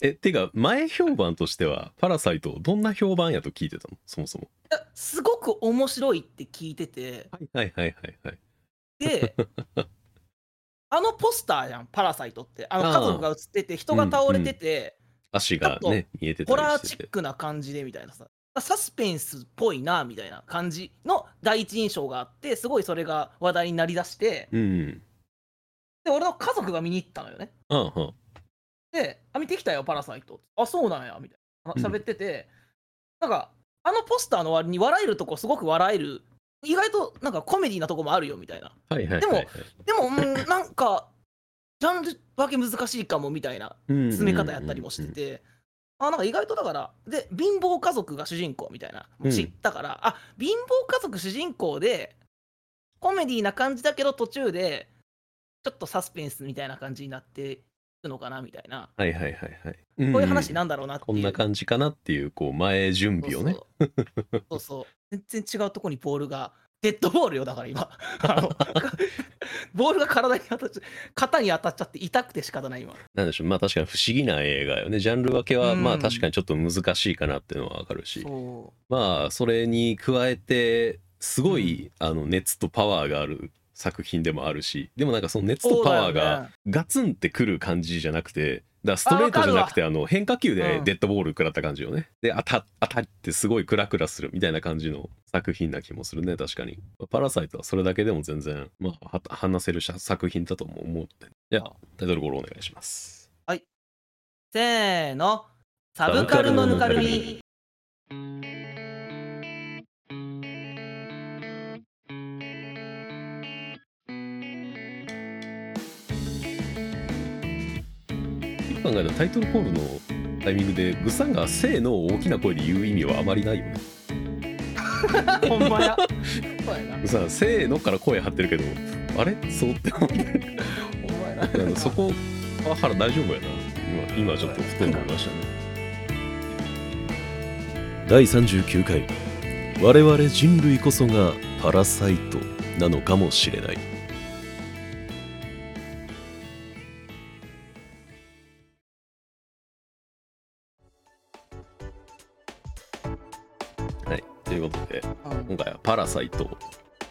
えてか前評判としては「パラサイト」どんな評判やと聞いてたの？そもそも。いやすごく面白いって聞いてて。はいはいはいはいはい。で あのポスターじゃん「パラサイト」って。あの家族が写ってて人が倒れてて、足がね見えてたホラーチックな感じでみたいなさ。サスペンスっぽいなみたいな感じの第一印象があってすごいそれが話題になりだして。うんで俺の家族が見に行ったのよね。ああはで「あ見てきたよパラサイト」あそうなんやみたいな。うん。喋ってて、なんかあのポスターの割に笑えるとこすごく笑える。意外となんかコメディなとこもあるよみたいな。はいはいはいでもはい。でも、うん、なんかジャンル分け難しいかもみたいなうん詰め方やったりもしてて、あなんか意外とだからで貧乏家族が主人公みたいなうん知ったから、あ貧乏家族主人公でコメディな感じだけど途中でちょっとサスペンスみたいな感じになってのかなみたいな、はいはいはいはい。こういう話ん。なんだろうなっていう、こんな感じかなっていうこう前準備をね。そうそう。そうそう。全然違うとこにボールがデッドボールよだから今。あのボールが体に当たっちゃ肩に当たっちゃって痛くて仕方ない今。なんでしょう。まあ確かに不思議な映画よね。ジャンル分けはうん。まあ確かにちょっと難しいかなっていうのはわかるし。そまあそれに加えてすごい、あの熱とパワーがある作品でもあるしでもなんかその熱とパワーがね。ガツンってくる感じじゃなくてだからストレートじゃなくてあの変化球でうん。デッドボール食らった感じよね、で当た当たってすごいクラクラするみたいな感じの作品な気もするね確かに。パラサイトはそれだけでも全然、まあ、は話せるし作品だとも思うのでじゃあタイトルコールお願いします。せーの。サブカルのぬかるみ今考えたらタイトルコールのタイミングでグサンが「せーの」を大きな声で言う意味はあまりないよね。ほんまや。そうやなグサン「せーの」から声張ってるけどあれ？そうって思って。ほんまやな。あのそこは原大丈夫やな。今今ちょっとふと思いましたね。第39回。我々人類こそがパラサイトなのかもしれないパラサイト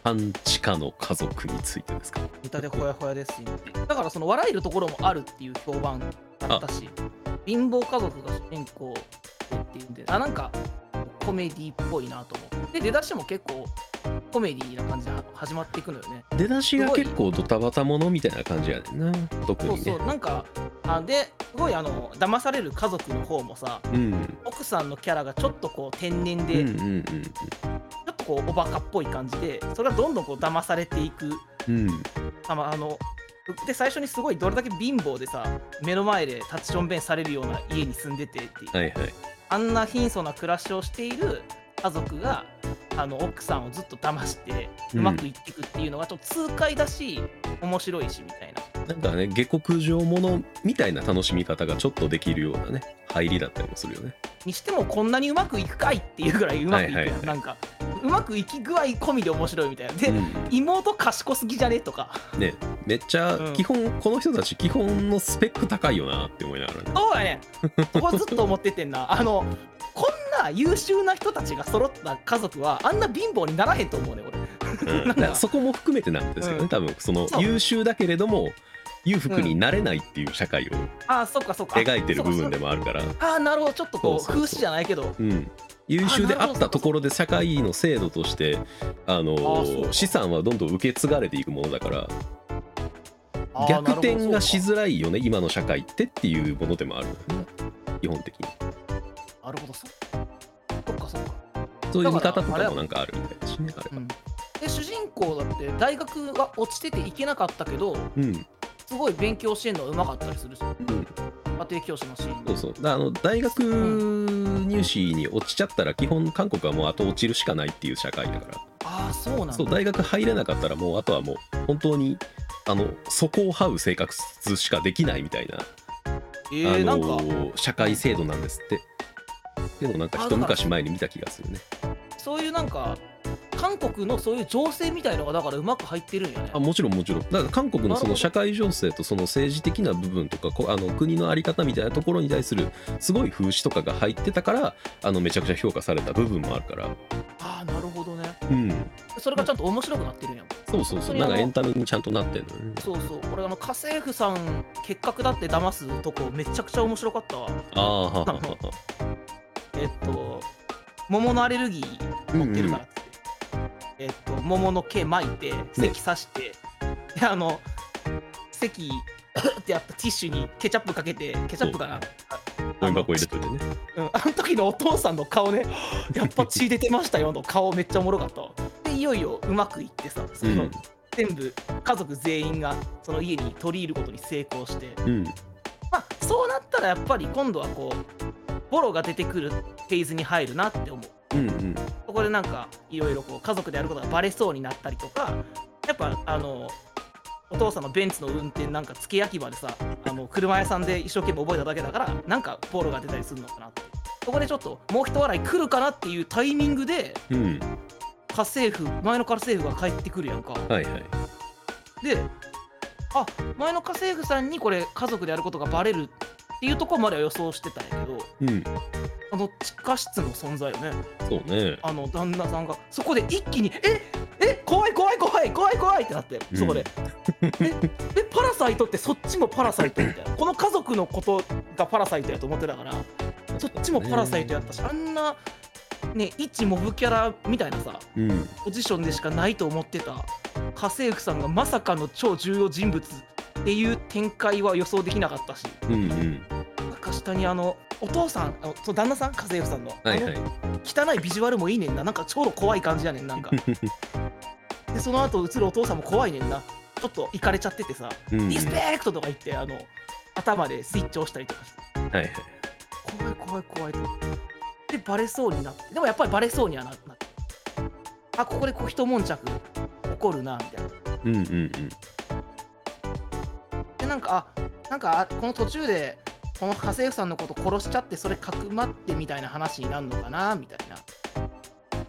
半地下の家族についてですか？ネタでほやほやです。よだからその笑えるところもあるっていう評判だったし貧乏家族が主人公っていうんであなんかコメディっぽいなと思って。で出だしも結構コメディな感じで始まっていくのよね。出だしが結構ドタバタものみたいな感じやねんな。特そうにね。そうなんかあですごいあの騙される家族の方もさうん。奥さんのキャラがちょっとこう天然うんで、うんうんちょっとこうおバカっぽい感じでそれがどんどんこう騙されていく。うん。あまああので最初にすごいどれだけ貧乏でさ目の前で立ちしょんべんされるような家に住んでてっていう、はいはい。あんな貧相な暮らしをしている家族があの奥さんをずっと騙してうん。うまくいっていくっていうのがちょっと痛快だし面白いしみたいな。なんかね下克上ものみたいな楽しみ方がちょっとできるようなね入りだったりもするよね。にしてもこんなにうまくいくかいっていうぐらいうまくいくはいはい。なんかうまくいき具合込みで面白いみたいな。で、うん。妹賢すぎじゃね？とか。ねめっちゃうん。基本、この人たち基本のスペック高いよなって思いながらね。そうだね。そこずっと思っててんな。あのこんな優秀な人たちが揃った家族はあんな貧乏にならへんと思うね俺。うん。だからそこも含めてなんですけどね、うん。多分その優秀だけれども裕福になれないっていう社会をあそっかそっか。描いてる部分でももあるから。ああなるほど。ちょっとこう。風刺じゃないけど。うん、優秀であったところで社会の制度としてあの資産はどんどん受け継がれていくものだから逆転がしづらいよね今の社会ってっていうものでもあるね基本的に。なるほどそそっかそっか、そういう見方とだかもなんかあるみたいだしねあれは。うん、で主人公だって大学が落ちてて行けなかったけどうん。すごい勉強してんのはうまかったりするし。うん家庭教師のシーンそうそう。あの大学入試に落ちちゃったら基本韓国はもう後落ちるしかないっていう社会だから。ああそうなんだ。そう大学入れなかったらもうあとはもう本当にあの底を這う生活しかできないみたいなえー、あの社会制度なんですって。でもなんか一昔前に見た気がするね。そういうなんか韓国のそういう情勢みたいのがだからうまく入ってるんよね。あもちろんもちろん。だから韓国のその社会情勢とその政治的な部分とかこあの国の在り方みたいなところに対するすごい風刺とかが入ってたからあのめちゃくちゃ評価された部分もあるから。ああなるほどね。うん。それがちゃんと面白くなってるんやん。そうそうそう。なんかエンタメにちゃんとなってんのよね。そうそう。俺あの家政婦さん結核だって騙すとこめちゃくちゃ面白かったわ。ああははははえっと桃のアレルギー持ってるから。っつって、えっと桃の毛巻いて咳さして、であの咳ってやったティッシュにケチャップかけてケチャップかな。あゴミ箱入れといてね。うん、あの時のお父さんの顔ねやっぱ血出てましたよの顔めっちゃおもろかった。わでいよいようまくいってさその、うん。全部家族全員がその家に取り入ることに成功して。うん。まあそうなったらやっぱり今度はこうボロが出てくるフェーズに入るなって思う。うんうん。そこでなんかいろいろこう家族でやることがバレそうになったりとかやっぱあのお父さんのベンツの運転なんか付け焼き場でさあの車屋さんで一生懸命覚えただけだからなんかボロが出たりするのかなって。そこでちょっともう一笑い来るかなっていうタイミングでうん家政婦前の家政婦が帰ってくるやんか。はいはい。であ前の家政婦さんにこれ家族でやることがバレるっていうところまでは予想してたんやけどうん。あの地下室の存在よね。そうね。あの旦那さんがそこで一気に「ええ怖い怖い怖い怖い怖い」ってなってそこで「ええパラサイトってそっちもパラサイト」みたいな。この家族のことがパラサイトやと思ってたからそっちもパラサイトやったしあんなね一モブキャラみたいなさうん。ポジションでしかないと思ってた家政婦さんがまさかの超重要人物っていう展開は予想できなかったし。うんうん。なんか下にあのお父さんあのその旦那さん家政婦さんの,、はいはい。汚いビジュアルもいいねんな。なんかちょうど怖い感じやねんなんか。でその後映るお父さんも怖いねんな。ちょっといかれちゃっててさ「うん。リスペクト!」とか言ってあの頭でスイッチ押したりとかして。はいはい。怖い怖い怖いと。でバレそうになって。でもやっぱりバレそうにはななってあここでこう一悶着起こるなみたいな。うんうんうん。でなんかあなんかあこの途中でこの家政婦さんのこと殺しちゃってそれかくまってみたいな話になるのかなみたいな。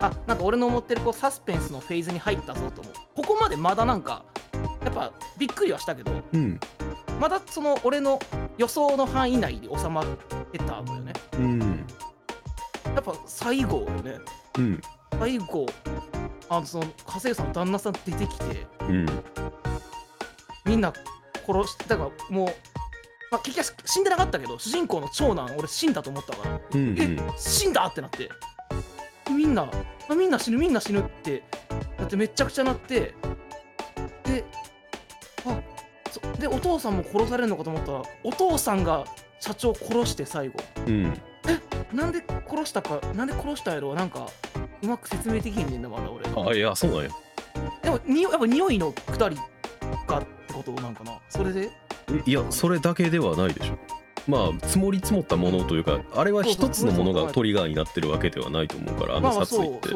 あなんか俺の思ってるこうサスペンスのフェーズに入ったぞと思う。ここまでまだなんかやっぱびっくりはしたけどうん。まだその俺の予想の範囲内で収まってたのよね。うん。やっぱ最後よね。うん。最後あのその家政婦さんの旦那さん出てきてうん。みんな殺してだからもう、まあ、結局死んでなかったけど主人公の長男俺死んだと思ったからうんえ死んだってなってみんなあみんな死ぬみんな死ぬってだってめちゃくちゃなってであそでお父さんも殺されるのかと思ったらお父さんが社長を殺して最後。うん。なんで殺したかなんで殺したやろなんかうまく説明できへんねんなまだ俺。あいやそうなんや。でもにやっぱ匂いのくだりがってことなんかな？それで？いやそれだけではないでしょ。まあ積もり積もったものというかあれは一つのものがトリガーになってるわけではないと思うからあの殺意って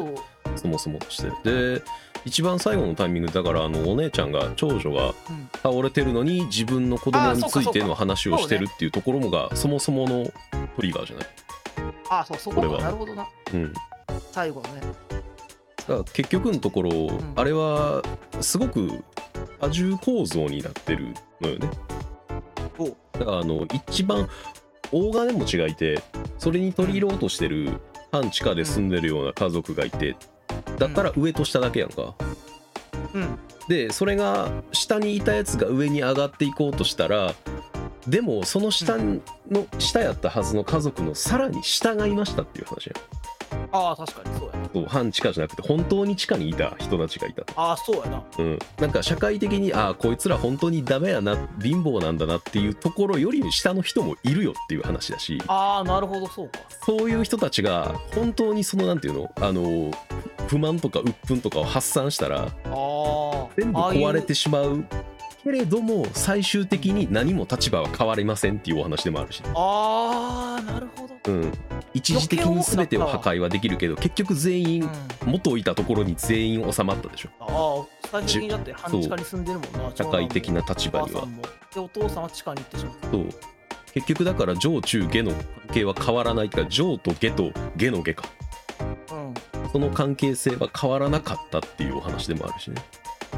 そもそもとして。で一番最後のタイミングだからあのお姉ちゃんが長女がうん。倒れてるのに自分の子供についての話をしてるっていうところもがそもそものトリガーじゃない、あそうそこなるほどな。うん、最後のね。結局のところ、ん。あれはすごく多重構造になってるのよね。だからあの一番大金持ちがいてそれに取り入ろうとしてる半地下で住んでるような家族がいてだったら上と下だけやんか。うん。でそれが下にいたやつが上に上がっていこうとしたらでもその下の下やったはずの家族のさらに下がいましたっていう話やああ確かにそうやな。そう半地下じゃなくて本当に地下にいた人たちがいた。ああそうやな。うん、なんか社会的にああこいつら本当にダメやな貧乏なんだなっていうところより下の人もいるよっていう話だし。ああなるほどそうか。そういう人たちが本当にそのなんていうのあの不満とか鬱憤とかを発散したらああ全部壊れてしまうけれども最終的に何も立場は変わりませんっていうお話でもあるし、ああうん、一時的に全てを破壊はできるけど結局全うん。員元いたところに全員収まったでしょ。ああ最終的にだって半地下に住んでるもんな社会的な立場には。でお父さんは地下に行ってしまった。そう。結局だから上中下の関係は変わらないか上と下と下の下か。うん。その関係性は変わらなかったっていうお話でもあるしね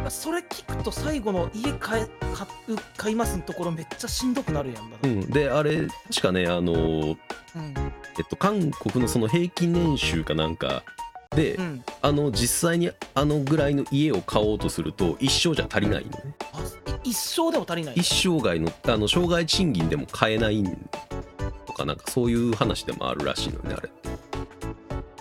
それ聞くと最後の家買え買う買いますのところめっちゃしんどくなるやんだな、うん。であれ確かねあのうん。えっと韓国のその平均年収かなんかで、うん、あの実際にあのぐらいの家を買おうとすると一生じゃ足りないのね。一生でも足りない一生涯のあの障害賃金でも買えないとかなんかそういう話でもあるらしいのねあれ。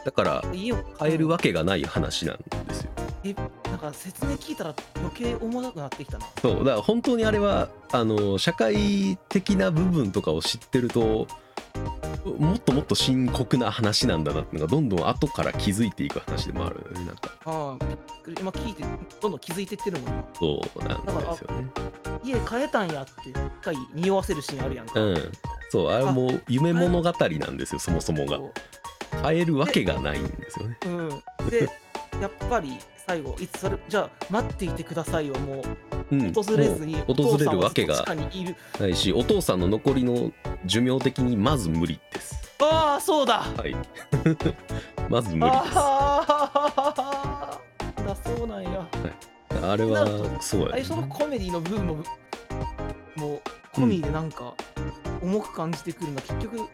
だから家を買えるわけがない話なんですよえなんか説明聞いたら余計重たくなってきたな。そうだから本当にあれはあの社会的な部分とかを知ってるともっともっと深刻な話なんだなっていうのがどんどん後から気づいていく話でもあるよねなんか。ああ今聞いてどんどん気づいてってるもん今そうなんですよね。家買えたんやって一回匂わせるシーンあるやんか、うん。そうあれもう夢物語なんですよそもそもが。そ買えるわけがないんですよね。ううん。でやっぱり最後いつそれじゃあ待っていてくださいはもう。んう訪れずに、もう訪れるわけがないしお父さんの残りの寿命的にまず無理です。ああそうだ。はい。まず無理です。ああだそうなんや。あれはそうや、最ね、初のコメディの部分ももうコミでなんか重く感じてくるのは結局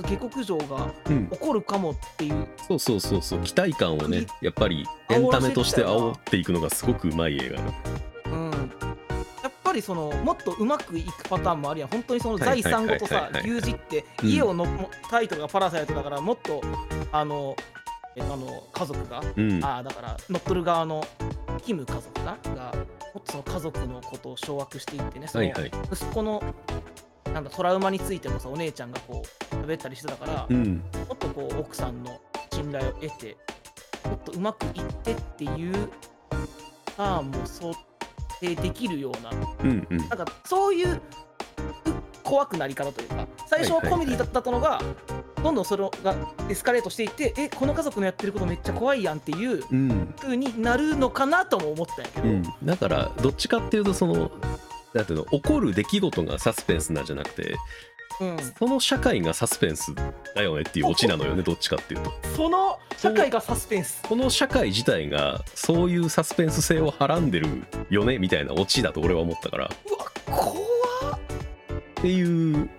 下克上がうん。起こるかもっていう。そうそうそうそう。期待感をねやっぱりエンタメとして煽っていくのがすごくうまい映画だうん。やっぱりそのもっとうまくいくパターンもあるやん。本当にその財産ごとさ牛耳ってうん。家をの、もタイトルが「パラサイト」だからもっとあのえあの家族が、うん。ああだから乗っ取る側のキム家族かがもっとその家族のことを掌握していってねそのはいはい。息子のなんだトラウマについてもさお姉ちゃんがこう喋ったりしてたから、うん。もっとこう奥さんの信頼を得てもっとうまくいってっていうターンも想定できるようなうんうん。なんかそういうう怖くなり方というか最初はコメディだったのが、どんどんそれがエスカレートしていってえこの家族のやってることめっちゃ怖いやんっていううん。風になるのかなとも思ったんやけど、うん。だからどっちかっていうとそのなんていうの起こる出来事がサスペンスなんじゃなくてうんその社会がサスペンスだよねっていうオチなのよね どっちかっていうと。その社会がサスペンス。この社会自体がそういうサスペンス性をはらんでるよねみたいなオチだと俺は思ったから。っうわ怖っていう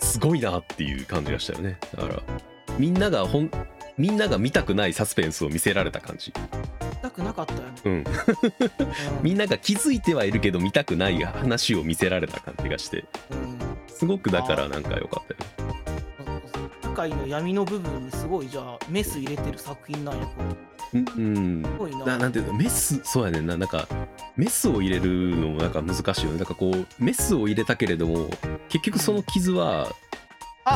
すごいなっていう感じがしたよね。だからみんながほんみんなが見たくないサスペンスを見せられた感じ。たくなかったよね、うん。うん。みんなが気づいてはいるけど見たくない話を見せられた感じがして。うんすごくだからなんか良かったよ。ね社会の闇の部分にすごいじゃあメス入れてる作品なんや。これうん。すごいな。ななんていうの？メス？そうやねんな。なんかメスを入れるのもなんか難しいよね。なんかこうメスを入れたけれども結局その傷はあ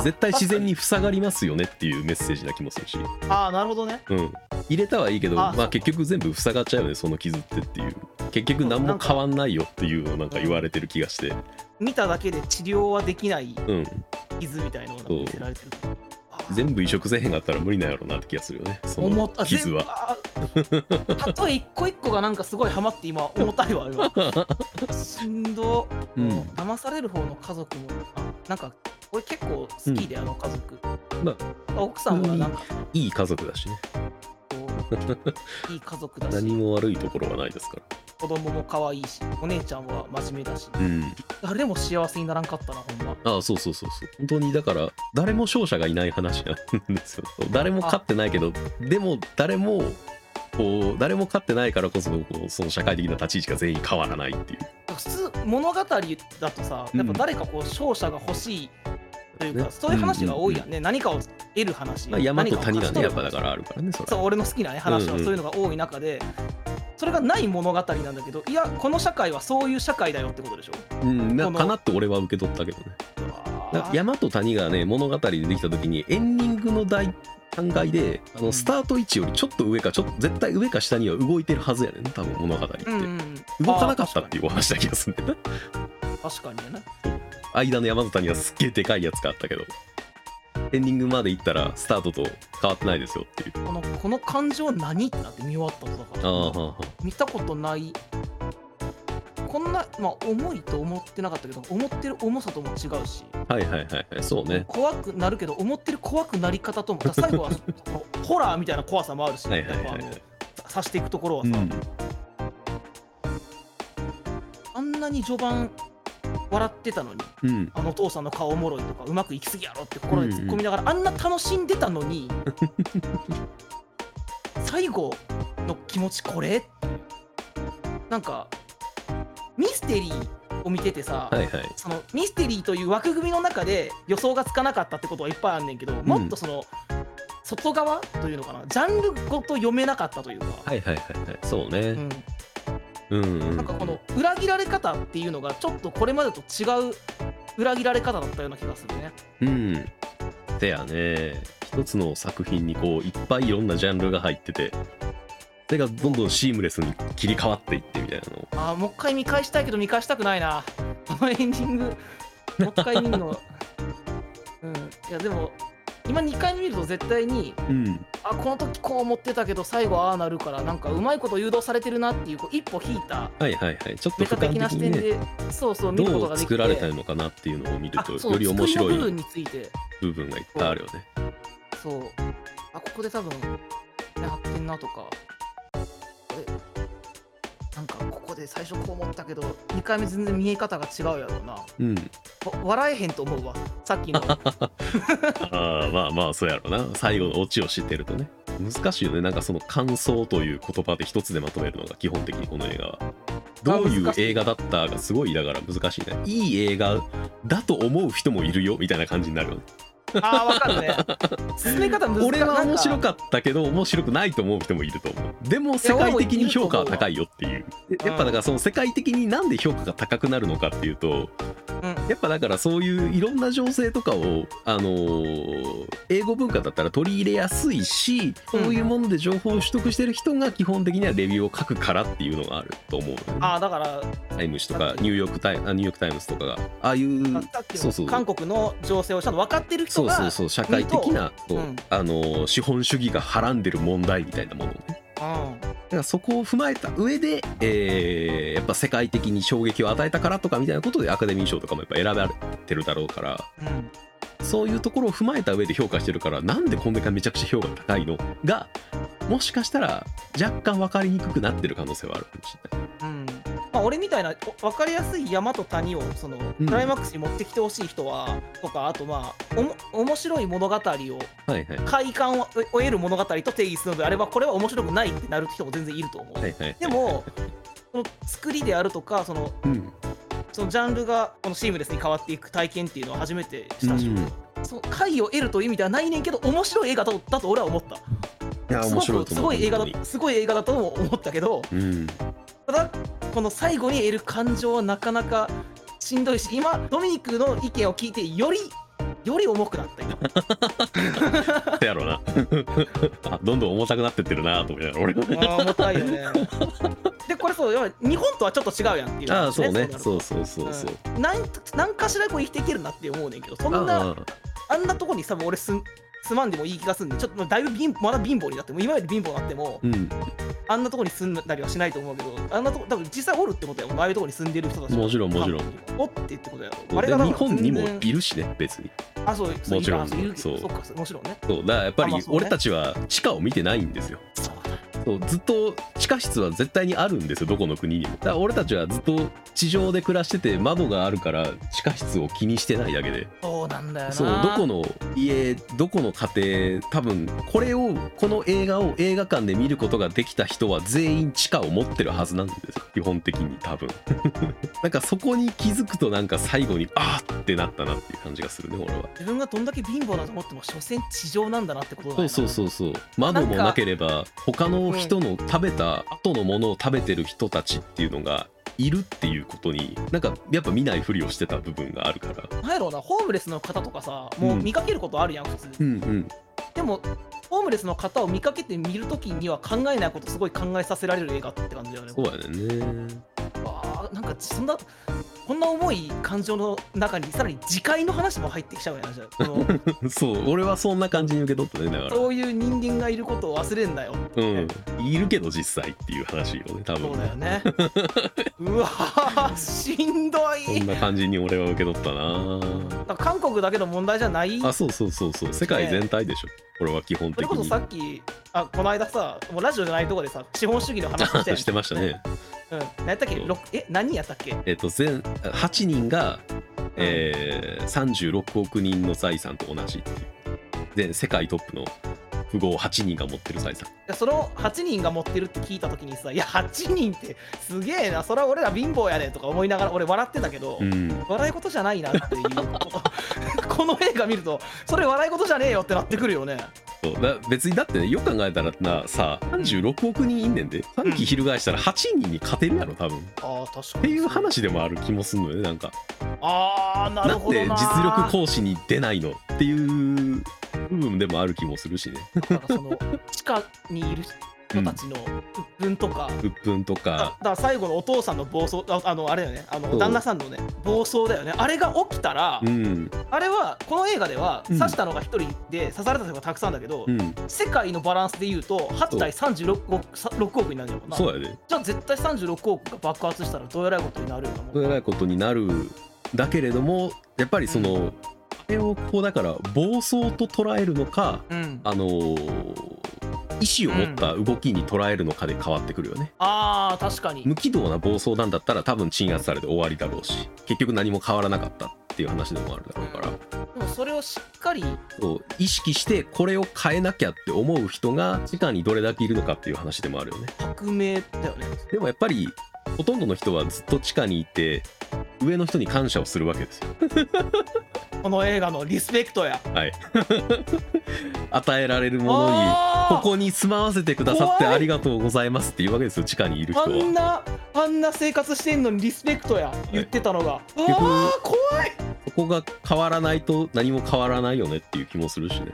絶対自然に塞がりますよねっていうメッセージな気もするし、ああなるほどね。うん、入れたはいいけどあまあ結局全部塞がっちゃうよねその傷ってっていう。結局何も変わんないよっていうのをなんか言われてる気がして。見ただけで治療はできないうん。傷みたいなのが見せられてるあー全部移植せへんかったら無理なんやろうなって気がするよねその思った。傷は全部あ例え一個一個がなんかすごいハマって今重たいわ今しんど、うん騙される方の家族もあなんか俺結構好きで、あの家族、ま奥さんはなんかいい家族だしね。いい家族だし。何も悪いところはないですから。子供も可愛いしお姉ちゃんは真面目だし。うん。誰でも幸せにならんかったなほんま。ああそうそうそうそう。本当にだから誰も勝者がいない話なんですよ。誰も勝ってないけどでも誰もこう誰も勝ってないからこそこうその社会的な立ち位置が全員変わらないっていう。普通物語だとさやっぱ誰かこう勝者が欲しいというか、ね。そういう話が多いやんね、何かを得る話、まあ、山と谷がねやっぱだらからあるからねそれそう俺の好きな、ね、話はうんうん。そういうのが多い中で、それがない物語なんだけどいやこの社会はそういう社会だよってことでしょ？うんなかなって俺は受け取ったけどね。だ山と谷がね物語でできた時にエンディングの大段階であのスタート位置よりちょっと上かちょっと絶対上か下には動いてるはずやねん。多分物語って、うんうんうん。動かなかったっていうお話だ気がするんだよな確かにね間の山と谷はすっげえでかいやつがあったけどエンディングまで行ったらスタートと変わってないですよっていう。このこの感情何ってなって見終わったのだか？らああはあはあ見たことない。こんな、まあ、重いと思ってなかったけど思ってる重さとも違うし。はいはいはいはいそうね。怖くなるけど思ってる怖くなり方ともだから最後は ホラーみたいな怖さもあるし、はいはいはいやっぱあのはい刺していくところはさ、うん。あんなに序盤笑ってたのにうん。あのお父さんの顔おもろいとかうまくいきすぎやろって心で突っ込みながら、あんな楽しんでたのに 最後の気持ちこれ？なんかミステリーを見ててさ、はいはい。そのミステリーという枠組みの中で予想がつかなかったってことはいっぱいあんねんけど、もっとその外側というのかなジャンルごと読めなかったというか、はいはいはいはい。そうね。うん、うんうん。なんかこの裏切られ方っていうのがちょっとこれまでと違う裏切られ方だったような気がするね。うん。せやね。一つの作品にこういっぱいいろんなジャンルが入ってて。それがどんどんシームレスに切り替わっていってみたいなの。あーもう一回見返したいけど見返したくないな。このエンディング、もう一回見るの。うん、いやでも、今2回見ると絶対に、うんあ、この時こう思ってたけど、最後ああなるから、なんかうまいこと誘導されてるなっていう、こう一歩引いたはいはいはいちょっと俯瞰的な視点で、そうそう見ることどうができて。作られたのかなっていうのを見るとより面白い部分について、部分がいっぱいあるよねそう。あ、ここで多分、やってんなとか。なんかここで最初こう思ったけど2回目全然見え方が違うやろうなうんわ笑えへんと思うわ。さっきの。ああまあまあそうやろな。最後のオチを知ってるとね。難しいよね。なんかその感想という言葉で一つでまとめるのが基本的にこの映画は。どういう映画だったがすごいだから難しいね。いい映画だと思う人もいるよ。みたいな感じになるよね。あーわかるね。進め方難しい俺は面白っかったけど面白くないと思う人もいると思う。でも世界的に評価は高いよっていう。でやっぱだからその世界的になんで評価が高くなるのかっていうとやっぱだからそういういろんな情勢とかを、あのー英語文化だったら取り入れやすいしそういうもので情報を取得してる人が基本的にはレビューを書くからっていうのがあると思う。ねあーだからタイム誌とかニューヨークタイあニューヨークタイムズとかが。ああいうそうそう。の韓国の情勢をちゃんと分かってる人がそうそうそう。社会的なこう、うん。あのー資本主義がはらんでる問題みたいなものをね。うんだからそこを踏まえた上で、えーやっぱ世界的に衝撃を与えたからとかみたいなことでアカデミー賞とかもやっぱ選ばれてるだろうからうんそういうところを踏まえた上で評価してるからなんでこんだけめちゃくちゃ評価が高いのがもしかしたら若干分かりにくくなってる可能性はあるかもしれない。うんまあ、俺みたいなお分かりやすい山と谷をそのうん。クライマックスに持ってきてほしい人は、とかあとまあおも面白い物語をはいはい。快感をを得る物語と定義するのであればこれは面白くないってなる人も全然いると思う、はいはい。でもその作りであるとかそのうん。そのジャンルがこのシームレスに変わっていく体験っていうのは初めてしたし、うんその快を得るという意味ではないねんけど面白い映画だとだと俺は思った。いやすごく面白い映画だすごい映画だとも思ったけどうん。ただこの最後に得る感情はなかなかしんどいし今ドミニクの意見を聞いてよりより重くなった今せやろな。あどんどん重たくなってってるなと思いながら俺もあー重たいよね。でこれそう日本とはちょっと違うやんっていうああそうね。そうそうそうそう、うん。なんなんかしらこう生きていけるなって思うねんけどそんなああんなとこに多分俺すん住まんでもいい気がするんでちょっとまあだいぶ貧まだ貧乏になっても今より貧乏になってもうん。あんなとこに住んだりはしないと思うけどあんなとこ多分実際おるってことやもんああいうとこに住んでる人たちもちろんもちろん。おってってことやろあれが日本にもいるしね別に。あそうもちろんそう。そうもちろんね。そう。だからやっぱり俺たちは地下を見てないんですよそうずっと地下室は絶対にあるんですよどこの国にも。だから俺たちはずっと地上で暮らしてて窓があるから地下室を気にしてないだけで。そうなんだよな。そうどこの家どこの家庭多分これをこの映画を映画館で見ることができた人は全員地下を持ってるはずなんですよ基本的に多分。なんかそこに気づくとなんか最後にあーってなったなっていう感じがするね俺は。自分がどんだけ貧乏だと思っても所詮地上なんだなってことだよな。そうそうそうそう。窓もなければ他の人の食べた後のものを食べてる人たちっていうのがいるっていうことになんかやっぱ見ないふりをしてた部分があるから。なんやろうなホームレスの方とかさもう見かけることあるやん普通、うんうん。でもホームレスの方を見かけて見るときには考えないことすごい考えさせられる映画って感じだよね。そうやねんね。あーなんかそんなこんな重い感情の中にさらに自戒の話も入ってきちゃうやんじゃあ。そう俺はそんな感じに受け取ったねだから。そういう人間がいることを忘れんなようん。いるけど実際っていう話よね多分。そうだよね。うわーしんどい。そんな感じに俺は受け取ったな韓国だけの問題じゃない？あそうそうそうそう。世界全体でしょこれは基本的に。それこそさっきあこの間さもうラジオじゃないとこでさ資本主義の話してしてましたね。うん。何やったっけ？六え何人やったっけ？えっと全8人が、えー、36億人の財産と同じ。っていう全世界トップの富豪8人が持ってる財産。でその8人が持ってるって聞いた時にさいや8人ってすげえなそれは俺ら貧乏やねとか思いながら俺笑ってたけど、うん。笑い事じゃないなっていう。この映画見るとそれ笑い事じゃねえよってなってくるよね。そう。だ別にだってねよく考えたらなさ36億人いんねんで3期翻したら8人に勝てるやろ多分。っああ確かに。ていう話でもある気もすんのよねなんか。ああなるなんでほどな実力行使に出ないのっていう部分でもある気もするしね。だからその地下にいる人たちの鬱憤とか、鬱憤とだか。だから最後のお父さんの暴走ああのあれだよね。あの旦那さんのね暴走だよね。あれが起きたら、うん。あれはこの映画ではうん。刺したのが1人で刺された人がたくさんだけど、うん。世界のバランスで言うと8対36億さ6億になるんだもんなそう。やでじゃあ絶対36億が爆発したらどうやらいことになるよな。もうどえらいことになるだけれどもやっぱりその、あれをこうだから暴走と捉えるのかうん、あのー意思を持った動きに捉えるのかで変わってくるよね、あー確かに。無軌道な暴走なんだったら多分鎮圧されて終わりだろうし結局何も変わらなかったっていう話でもあるだろうから。でもそれをしっかり。意識してこれを変えなきゃって思う人が地下にどれだけいるのかっていう話でもあるよね。革命だよね。でもやっぱりほとんどの人はずっと地下にいて上の人に感謝をするわけですよ。この映画のリスペクトや。はい。与えられるものにここに住まわせてくださってありがとうございますっていうわけですよ地下にいる人あんはなあんな生活してんのにリスペクトや言ってたのが、局ああ怖い。そこが変わらないと何も変わらないよねっていう気もするしね。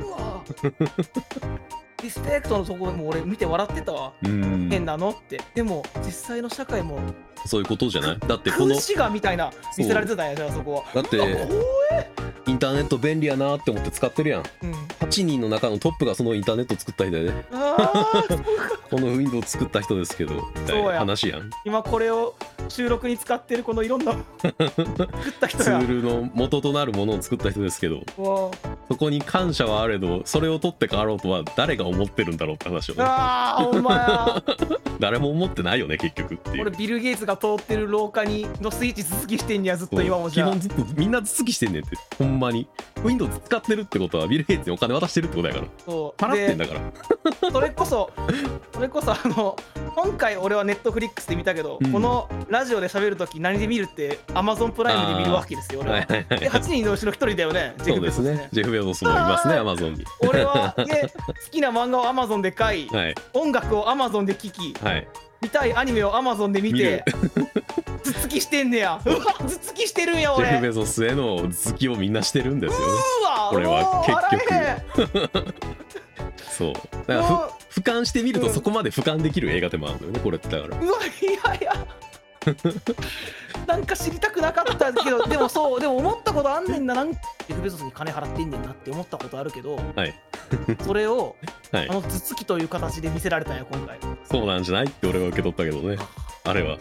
うわ リスペクトのとこも俺見て笑ってたわ。うん。変なのって。でも実際の社会もそういうことじゃない？だってこの空死がみたいな見せられてたんやじゃあそこは。だってインターネット便利やなって思って使ってるやん。うん。8人の中のトップがそのインターネット作った人で。ね この Windows 作った人ですけどみたいなそうや。話やん。今これを収録に使ってるこのいろんな 作った人や。ツールの元となるものを作った人ですけどそこに感謝はあれどそれを取って変わろうとは誰が思ってるんだろうって話を。ねあーほんまや。誰も思ってないよね結局っていう。俺ビル・ゲイツが通ってる廊下にのスイッチ続きしてんにはずっと今も基じゃあ。本ずっとみんな続きしてんねんって。ほんまに。Windows 使ってるってことはビル・ゲイツにお金渡してるってことやから。そう。払ってんでだから。それこそそれこそあの今回俺はネットフリックスで見たけど、うん。このラジオで喋るとき何で見るってアマゾンプライムで見るわけですよ俺は。はいはい。は。いで8人のうちの1人だよね そうですね。ジェフ・ベゾスもいますねあー Amazon に。俺は、ね、好きな漫画をアマゾンで買いはい。音楽をアマゾンで聴きはい。見たいアニメをアマゾンで見見て頭突きしてんねや。うわ頭突きしてるんやジェフ・俺ベゾスへの好きをみんなしてるんですよ。ねこれは結局。そう。だから俯瞰してみるうんとそこまで俯瞰できる映画でもあるんだよねこれってだから。ううわいやいや なんか知りたくなかったけどでもそうでも思ったことあんねんな。なんジェフ・ベゾスに金払ってんねんなって思ったことあるけどはい。それをはい。あの頭突きという形で見せられたんや今回。そうなんじゃない？って俺は受け取ったけどね。あれは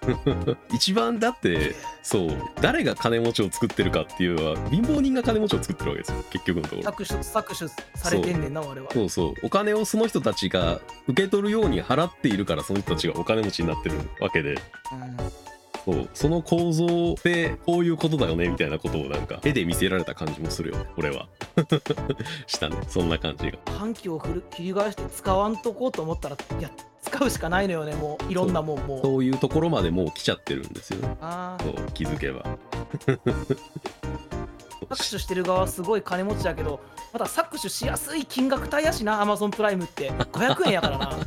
一番だってそう誰が金持ちを作ってるかっていうのは貧乏人が金持ちを作ってるわけですよ。結局のところ。搾取搾取されてんねんな俺はそうそう。お金をその人たちが受け取るように払っているからその人たちがお金持ちになってるわけで。そう。その構造でこういうことだよねみたいなことをなんか絵で見せられた感じもするよ。ねこれは。したね。そんな感じが。うん反旗を振る切り返して使わんとこうと思ったらいや使うしかないのよねもういろんなもんもう。そういうところまでもう来ちゃってるんですよね。あー。そう気づけば。搾取してる側はすごい金持ちだけどまだ搾取しやすい金額帯やしなアマゾンプライムって。500円やからな。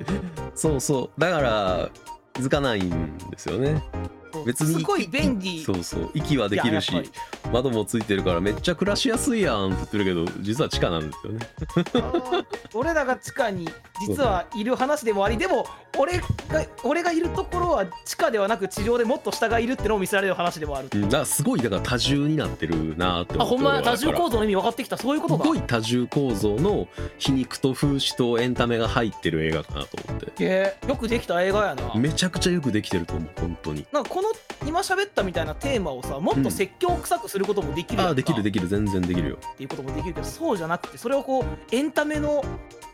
そうそう。だから気づかないんですよね別にすごい便利。そうそう。息はできるし窓もついてるからめっちゃ暮らしやすいやんって言ってるけど実は地下なんですよね。俺らが地下に実はいる話でもありでも俺が俺がいるところは地下ではなく地上でもっと下がいるってのを見せられる話でもある。うんだすごいだから多重になってるなって思ってあほんま多重構造の意味分かってきた。そういうことか。すごい多重構造の皮肉と風刺とエンタメが入ってる映画かなと思って。へえよくできた映画やな。めちゃくちゃよくできてると思う本当に。なんかこの今喋ったみたいなテーマをさもっと説教臭くすることもできるやんか。ああできるできる。全然できるよ。っていうこともできるけどそうじゃなくてそれをこうエンタメの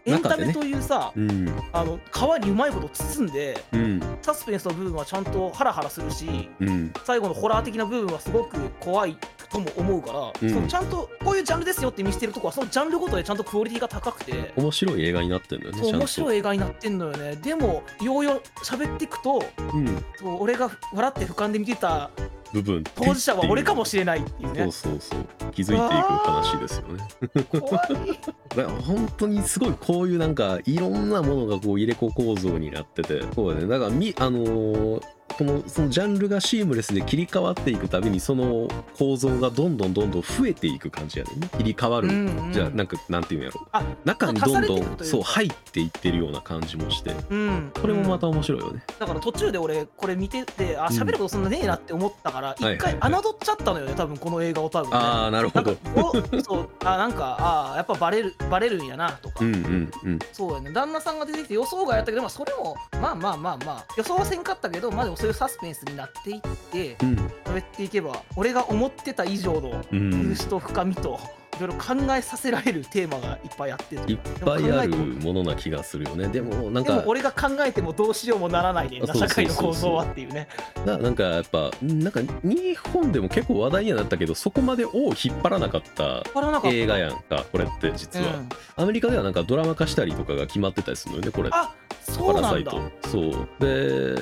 エンタメというさ、うん。あの皮にうまいこと包んでうん。サスペンスの部分はちゃんとハラハラするしうん。最後のホラー的な部分はすごく怖いとも思うから、うん。そのちゃんとこういうジャンルですよって見せてるとこはそのジャンルごとでちゃんとクオリティが高くて面白い映画になってんだよね面白い映画になってんのよね。でもようよう喋っていくとうん。そう俺が笑って俯瞰で見てた部分。当事者は俺かもしれないっていうね。そうそうそう。気づいていく話ですよね。怖い。本当にすごいこういうなんかいろんなものがこう入れ子構造になっててそうだね。だからみあのーこのそのジャンルがシームレスで切り替わっていくたびにその構造がどんどんどんどん増えていく感じやねんね。切り替わる、うんうん。じゃあなんかなんていうんやろ。あ中にどんどんそう入っていってるような感じもして。うん。これもまた面白いよね、だから途中で俺これ見ててあうん喋ることそんなねえなって思ったからはい一回侮っちゃったのよね多分この映画を多分ね。ああなるほど。おそうあなんかあーやっぱバレるバレるんやなとか、うんうんうん。そうやね。旦那さんが出てきて予想外やったけど、まあ、それもまあまあまあまあ予想はせんかったけどまあでもそういうサスペンスになっていってうん。喋っていけば俺が思ってた以上のうん。入手と深みと。いろいろ考えさせられるテーマがいっぱいあっていっぱいあるものな気がするよね。でもなんかでも俺が考えてもどうしようもならないねんなそうそうそうそう。社会の構造はっていうね。ななんかやっぱなんか日本でも結構話題にはなったけどそこまで尾を引っ張らなかった映画やんかこれって実は、うん。アメリカではなんかドラマ化したりとかが決まってたりするのよねこれ。あそうパラなんだ。サイト。そう。で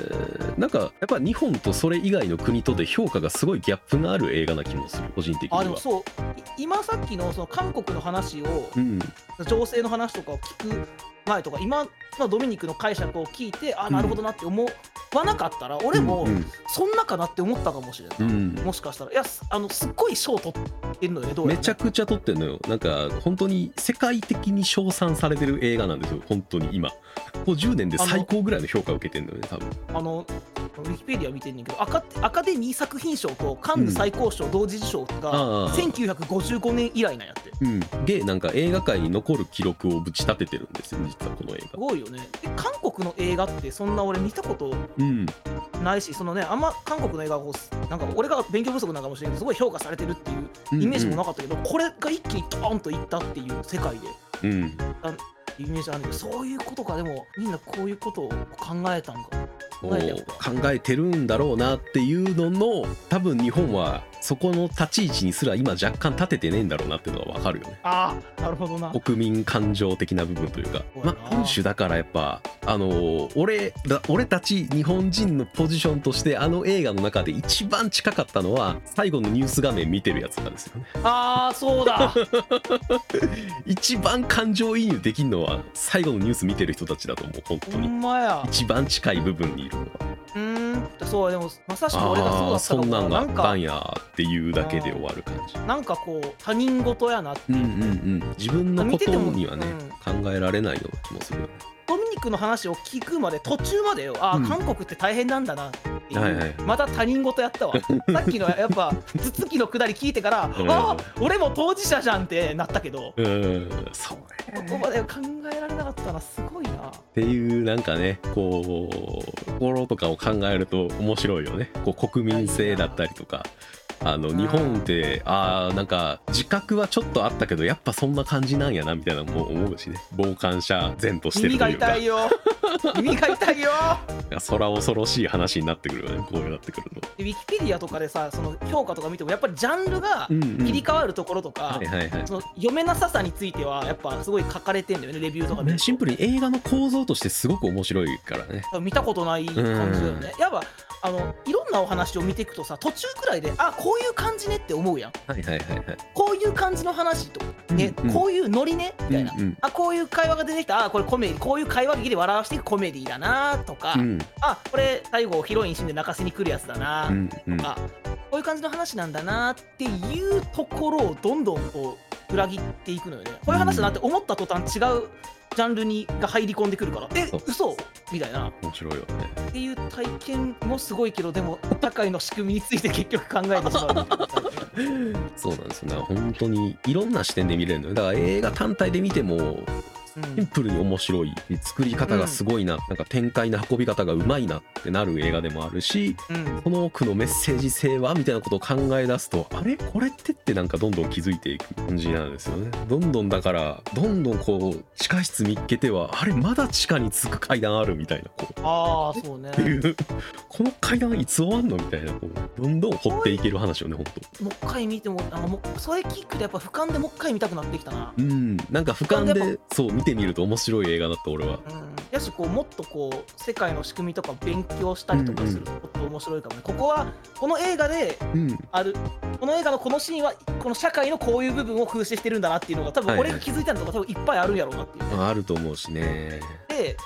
なんかやっぱ日本とそれ以外の国とで評価がすごいギャップがある映画な気もする個人的には。あでもそう。い今さっきのその韓国の話をうん情勢の話とかを聞く前とか今のドミニクの解釈を聞いてあなるほどなって思わなかったら俺もうんそんなかなって思ったかもしれない、うんもしかしたら。いやすあのすっごい賞取ってんのよねどうめちゃくちゃ撮ってんのよ。なんか本当に世界的に称賛されてる映画なんですよ本当に今。ここ10年で最高ぐらいの評価を受けてんのよね多分。あのウィキペディア見てんねんけどアカアカデミー作品賞とカンヌ最高賞同時受賞がああ。1955年以来なんやって。うん。でなんか映画界に残る記録をぶち立ててるんですよ実はこの映す画ごいよね。で韓国の映画ってそんな俺見たことうん。ないしそのねあんま韓国の映画をなんか俺が勉強不足なのかもしれないけどすごい評価されてるっていうイメージもなかったけど、これが一気にドーンといったっていう世界で。うん。イメージあるけどそういうことか。でもみんなこういうことを考えたんか考えたよ考えてるんだろうなっていうのの多分日本はそこの立ち位置にすら今若干立ててねえんだろうなっていうのが分かるよね。ああなるほどな。国民感情的な部分というか。まあ本種だからやっぱあのー俺だ俺たち日本人のポジションとしてあの映画の中で一番近かったのは最後のニュース画面見てるやつなんですよね。ああそうだ。一番感情移入できるのは最後のニュース見てる人たちだと思う本当ほにんまや。一番近い部分にいるのは。うーん。そうでもまさしく俺がそうだったああーそんなんがあなんかったんやっていうだけで終わる感じ。なんかこう他人事やなってう。んうんうん。自分のことにはね見考えられないような気もするよね。ドミニクの話を聞くまで途中までよ。ああ、うん。韓国って大変なんだなっていう、はいはいまた他人事やったわ。さっきのやっぱ頭突きのくだり聞いてから、うん。ああ俺も当事者じゃんってなったけど、うん。そうここまで考えられなかったなすごいな。っていうなんかねこう心とかを考えると面白いよね。こう国民性だったりとかあの日本ってあーなんか自覚はちょっとあったけどやっぱそんな感じなんやなみたいなのも思うしね。傍観者前としてる耳がというか。痛いよ。耳が痛いよ。空恐ろしい話になってくるよねこうなってくるの。でウィキペディアとかでさその評価とか見てもやっぱりジャンルが切り替わるところとか、読めなささについてはやっぱすごい書かれてんだよねレビューとかねシンプルに映画の構造としてすごく面白いからね。見たことない感じだよね。やっぱあのいろんなお話を見ていくとさ途中くらいであここういう感じねって思うやん。はいはいはいはい。こういう感じの話とね、うんうん。こういうノリね？みたいな、うんうんあこういう会話が出てきた。あこれコメディこういう会話劇で笑わしていくコメディだなとか、うん。あこれ最後ヒロイン死んで泣かせに来るやつだな。うんうん。とか、こういう感じの話なんだなっていうところをどんどんこう裏切っていくのよね。こういう話だなって思った途端違うジャンルにが入り込んでくるから。え嘘？みたいな。面白いよね。っていう体験もすごいけどでも社会の仕組みについて結局考えてしまう。そうなんですよ。だから本当にいろんな視点で見れるのよ。だから映画単体で見てもシンプルに面白い作り方がすごいな、なんか展開の運び方がうまいなってなる映画でもあるしうん、うんその奥のメッセージ性はみたいなことを考え出すとあれこれってってなんかどんどん気づいていく感じなんですよね。どんどんだからどんどんこう地下室見っけてはあれまだ地下に着く階段あるみたいなこう。ああそうね。っていうこの階段いつ終わんのみたいなこうどんどん掘っていける話よね本当もう一回見てもあもうそれ聞くとやっぱ俯瞰でもう一回見たくなってきたな。うん。なんか俯瞰ででそう見てみると面白い映画だった俺は。うん。やしこうもっとこう世界の仕組みとか勉強したりとかするともっと面白いかもね、ここはこの映画でうん。あるこの映画のこのシーンはこの社会のこういう部分を風刺してるんだなっていうのが多分俺が気づいたのとか多分いっぱいあるんやろうなっていうね、まああると思うしね。で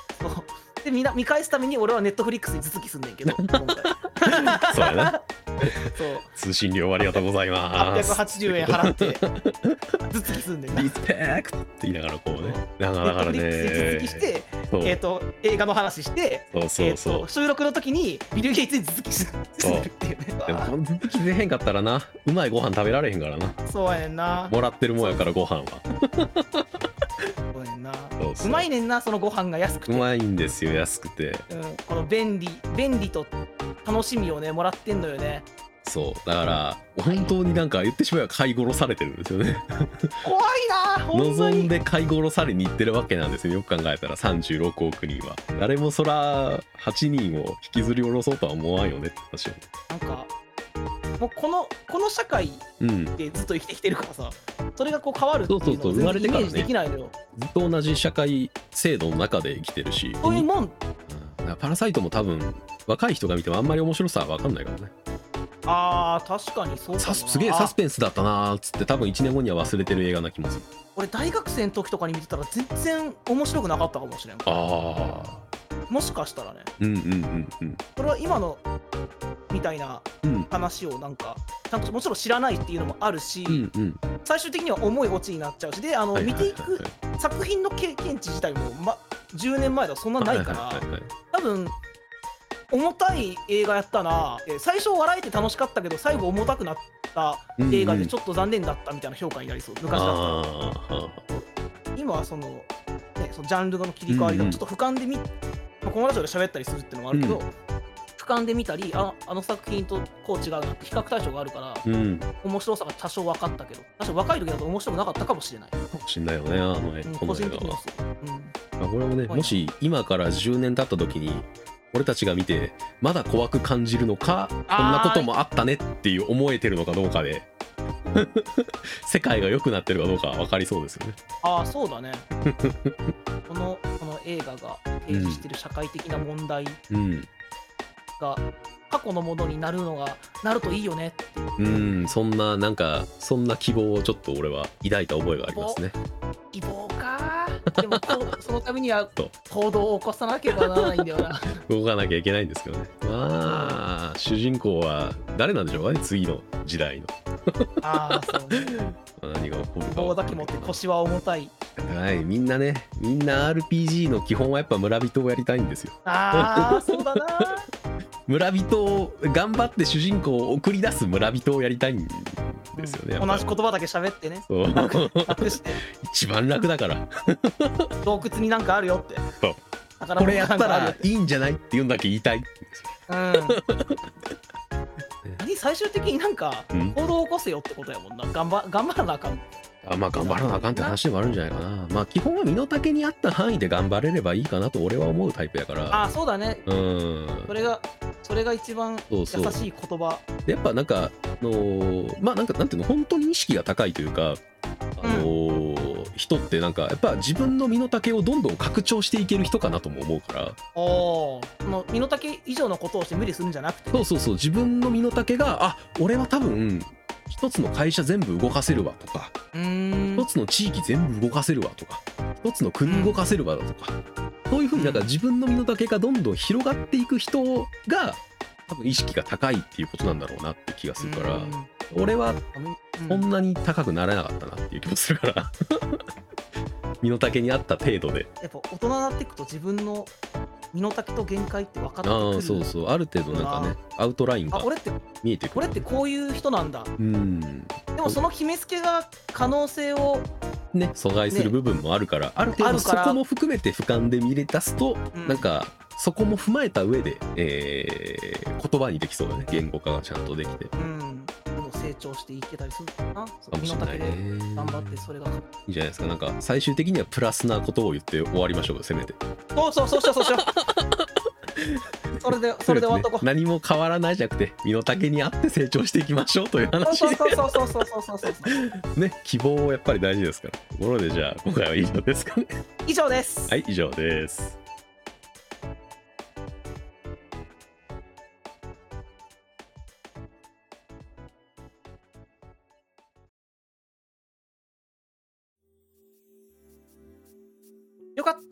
で見な見返すために俺はネットフリックスに頭突きすんねんけど そうやなそう。通信料ありがとうございます。880円払って頭突きすんねんな。リスペクトって言いながらこうね。だからだからネットフリックスに頭突きねして、えー、と映画の話してそうそうそう、えーと収録の時にビル・ゲイツに続きするっていうね。でもこの続き出へんかったらなうまいご飯食べられへんからな。そうやねんな。もらってるもんやからご飯は。そうやねんな。そうまいねんなそのご飯が安くて、うん、うまいんですよ安くて。この便利便利と楽しみをねもらってんのよねそう。だから本当になんか言ってしまえば飼い殺されてるんですよね。怖いな望んで飼い殺されに行ってるわけなんですよよく考えたら。36億人は。誰もそら8人を引きずり下ろそうとは思わんよねって話をなんかもうこのこの社会うん。でずっと生きてきてるからさそれがこう変わるっていうそうそうそうのを全然イ生まれてできないのよ。ずっと同じ社会制度の中で生きてるし。そういうもん。うん。パラサイトも多分若い人が見てもあんまり面白さは分かんないからねあー確かにそうかすげえサスペンスだったなーっつって多分1年後には忘れてる映画な気もする。俺大学生の時とかに見てたら全然面白くなかったかもしれん。ああもしかしたらね。うんうんうんうん。それは今のみたいなうん。話をなんかちゃんともちろん知らないっていうのもあるし、うんうん。最終的には重いオチになっちゃうしであの、はいはいはい見ていく作品の経験値自体も、ま、10年前だとそんなないから、はいはいはいはい。多分重たい映画やったな。え最初笑えて楽しかったけど最後重たくなった映画でちょっと残念だったみたいな評価になりそう。昔だった今はその,、ね、そのジャンルの切り替わりがうんうん。ちょっと俯瞰で見、まあ、このラジオで喋ったりするっていうのもあるけど、うん。俯瞰で見たりああの作品とこう違うなって比較対象があるからうん。面白さが多少分かったけど確か若い時だと面白くなかったかもしれない、かもしんないよねあの絵うん、この個人映画は的にはう。ん、まあこれもねはいもし今から10年経った時に俺たちが見てまだ怖く感じるのかこんなこともあったねっていう思えてるのかどうかで 世界が良くなってるかどうか分かりそうですよね。ああそうだね。このこの映画が提示してる社会的な問題うん。が過去のものになるのがなるといいよねって。うんそんななんかそんな希望をちょっと俺は抱いた覚えがありますね。希望。かでもそのためには行動を起こさなければならないんだよな。動かなきゃいけないんですけどね。まあ主人公は誰なんでしょう？かね次の時代の。ああそうね。ま あ何が起こるか棒だけ持って腰は重たい。はいみんなね。みんな RPG の基本はやっぱ村人をやりたいんですよ。ああそうだな村人を頑張って主人公を送り出す村人をやりたいんですよね、やっぱ同じ言葉だけ喋ってね。そう楽して一番楽だから。洞窟になんかあるよって。そう。宝これやったらいいんじゃないって言うんだけ言いたい。うん。何最終的になんかうん。行動を起こせよってことやもんな。頑張頑張らなあかんあまあ頑張らなあかんって話でもあるんじゃないかな。まあ基本は身の丈に合った範囲で頑張れればいいかなと俺は思うタイプやから。ああそうだね。うん。それがそれが一番優そうそう。しい言葉。やっぱなんかあのーまあなんかなんていうの本当に意識が高いというかあのー人ってなんかやっぱ自分の身の丈をどんどん拡張していける人かなとも思うから。おその身の丈以上のことをして無理するんじゃなくてそうそうそう。自分の身の丈があ俺は多分一つの会社全部動かせるわとか一つの地域全部動かせるわとか一つの国動かせるわだとか、そういうふうになんか自分の身の丈がどんどん広がっていく人が多分意識が高いっていうことなんだろうなって気がするから、うん。俺はうん。そんなに高くなれなかったなっていう気もするから身の丈に合った程度で。やっぱ大人になっていくと自分の身の丈と限界って分かってくるああそうそう。ある程度なんかねアウトラインが見えてくる。俺ってこういう人なんだ。うん。でもその決めつけが可能性を、ね阻害する部分もあるから、ある程度そこも含めて俯瞰で見れ出すと、うん。なんかそこも踏まえた上で、えー言葉にできそうだね。言語化がちゃんとできて。うん、成長していけたりするかな？身の丈で頑張ってそれがいいじゃないですか。なんか最終的にはプラスなことを言って終わりましょうせめて。そうそうそうしようそう。しようそれでそれで終わっとこう、何も変わらないじゃなくて身の丈に合って成長していきましょうという話そうそうそうそうそうそうそうね希望をやっぱり大事ですからところでじゃあ今回は以上ですかね以上ですはい以上です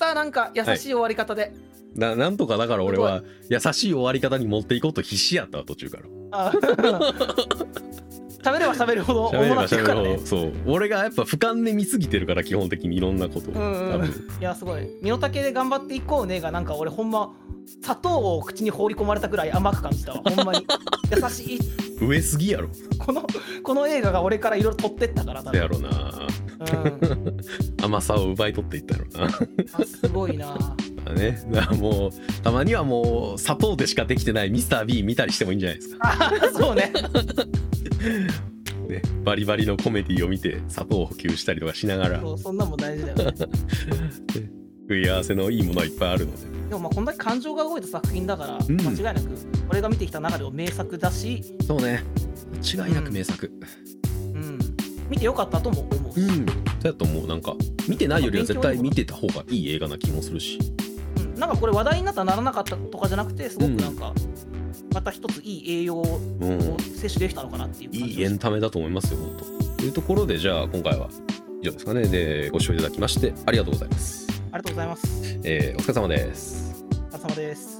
たなんか優しい終わり方で、ななんとかだから俺は優しい終わり方に持っていこうと必死やったわ途中から。あ喋れば喋るほど重なっていく喋るほからね。どそう。俺がやっぱ俯瞰で見すぎてるから基本的にいろんなことを。うんうんいやすごい。身の丈で頑張っていこうねがなんか俺ほんま砂糖を口に放り込まれたぐらい甘く感じたわ。ほんまに。優しい。上すぎやろ。このこの映画が俺からいろいろ取ってったから多分。せやろなうん。甘さを奪い取っていったやろな。あすごいな。ね、だからもうたまにはもう砂糖でしかできてないミスター b 見たりしてもいいんじゃないですか、あそうね。ね、バリバリのコメディを見て砂糖を補給したりとかしながら。そうそんなんも大事だよね。食い合わせのいいものはいっぱいあるので。でもまあこんだけ感情が動いた作品だから、うん。間違いなく俺が見てきた中でも名作だし、そうね。間違いなく名作。うん、見てよかったとも思う。し、うん、そうやと思う。なんか見てないよりは絶対見てた方がいい映画な気もするし。うん。なんかこれ話題になったならなかったとかじゃなくてすごくなんか、また一ついい栄養をうん。摂取できたのかなっていう感じいいエンタメだと思いますよ本当。というところでじゃあ今回は以上ですかね。でご視聴いただきましてありがとうございます、ありがとうございます。えーお疲れ様です。お疲れ様です